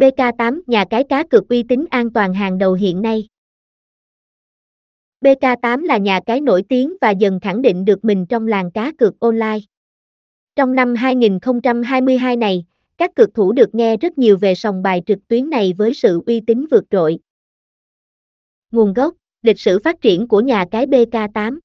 BK8, nhà cái cá cược uy tín an toàn hàng đầu hiện nay. BK8 là nhà cái nổi tiếng và dần khẳng định được mình trong làng cá cược online. Trong năm 2022 này, các cược thủ được nghe rất nhiều về sòng bài trực tuyến này với sự uy tín vượt trội. Nguồn gốc, lịch sử phát triển của nhà cái BK8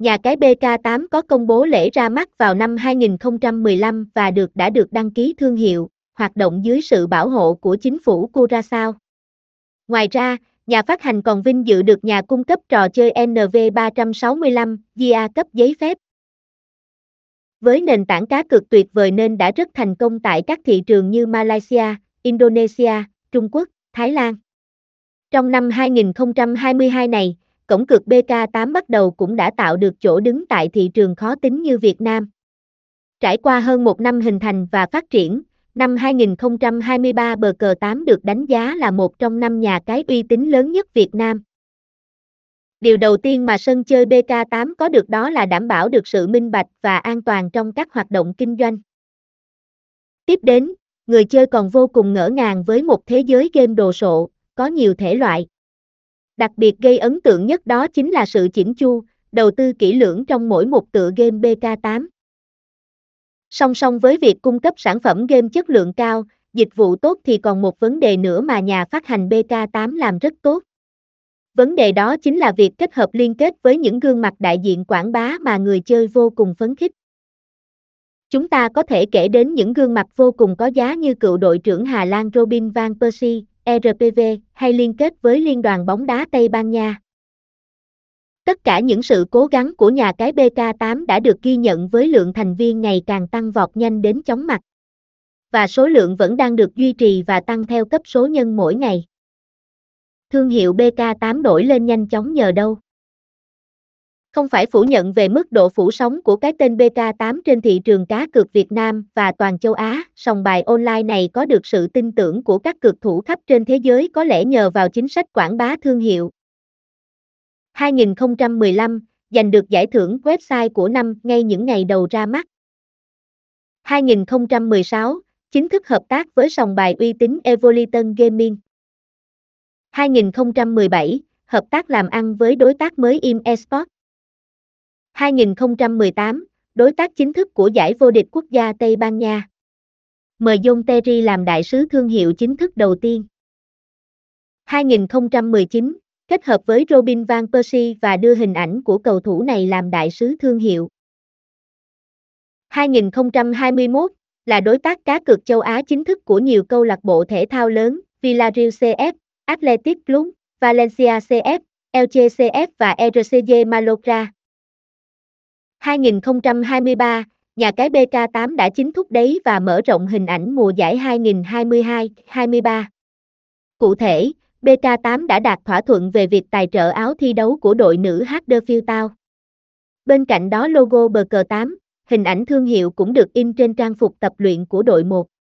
Nhà cái BK8 có công bố lễ ra mắt vào năm 2015 và được đã được đăng ký thương hiệu, hoạt động dưới sự bảo hộ của chính phủ Curaçao. Ngoài ra, nhà phát hành còn vinh dự được nhà cung cấp trò chơi NV365 GIA cấp giấy phép. Với nền tảng cá cược tuyệt vời nên đã rất thành công tại các thị trường như Malaysia, Indonesia, Trung Quốc, Thái Lan. Trong năm 2022 này, cổng cực BK8 bắt đầu cũng đã tạo được chỗ đứng tại thị trường khó tính như Việt Nam. Trải qua hơn một năm hình thành và phát triển, năm 2023 bờ cờ 8 được đánh giá là một trong năm nhà cái uy tín lớn nhất Việt Nam. Điều đầu tiên mà sân chơi BK8 có được đó là đảm bảo được sự minh bạch và an toàn trong các hoạt động kinh doanh. Tiếp đến, người chơi còn vô cùng ngỡ ngàng với một thế giới game đồ sộ, có nhiều thể loại. Đặc biệt gây ấn tượng nhất đó chính là sự chỉnh chu, đầu tư kỹ lưỡng trong mỗi một tựa game BK8. Song song với việc cung cấp sản phẩm game chất lượng cao, dịch vụ tốt thì còn một vấn đề nữa mà nhà phát hành BK8 làm rất tốt. Vấn đề đó chính là việc kết hợp liên kết với những gương mặt đại diện quảng bá mà người chơi vô cùng phấn khích. Chúng ta có thể kể đến những gương mặt vô cùng có giá như cựu đội trưởng Hà Lan Robin van Persie, RPV, hay liên kết với Liên đoàn bóng đá Tây Ban Nha. Tất cả những sự cố gắng của nhà cái BK8 đã được ghi nhận với lượng thành viên ngày càng tăng vọt nhanh đến chóng mặt. Và số lượng vẫn đang được duy trì và tăng theo cấp số nhân mỗi ngày. Thương hiệu BK8 đổi lên nhanh chóng nhờ đâu? Không phải phủ nhận về mức độ phủ sóng của cái tên BK8 trên thị trường cá cược Việt Nam và toàn châu Á, sòng bài online này có được sự tin tưởng của các cược thủ khắp trên thế giới có lẽ nhờ vào chính sách quảng bá thương hiệu. 2015, giành được giải thưởng website của năm ngay những ngày đầu ra mắt. 2016, chính thức hợp tác với sòng bài uy tín Evoliton Gaming. 2017, hợp tác làm ăn với đối tác mới Im Esports. 2018, đối tác chính thức của giải vô địch quốc gia Tây Ban Nha. Mời John Terry làm đại sứ thương hiệu chính thức đầu tiên. 2019, kết hợp với Robin van Persie và đưa hình ảnh của cầu thủ này làm đại sứ thương hiệu. 2021 là đối tác cá cược châu Á chính thức của nhiều câu lạc bộ thể thao lớn, Villarreal CF, Athletic Club, Valencia CF, Elche CF và RCG Mallorca. 2023, nhà cái BK8 đã chính thức đấy và mở rộng hình ảnh mùa giải 2022-23. Cụ thể, BK8 đã đạt thỏa thuận về việc tài trợ áo thi đấu của đội nữ Huddersfield Town. Bên cạnh đó logo bờ cờ 8, hình ảnh thương hiệu cũng được in trên trang phục tập luyện của đội 1.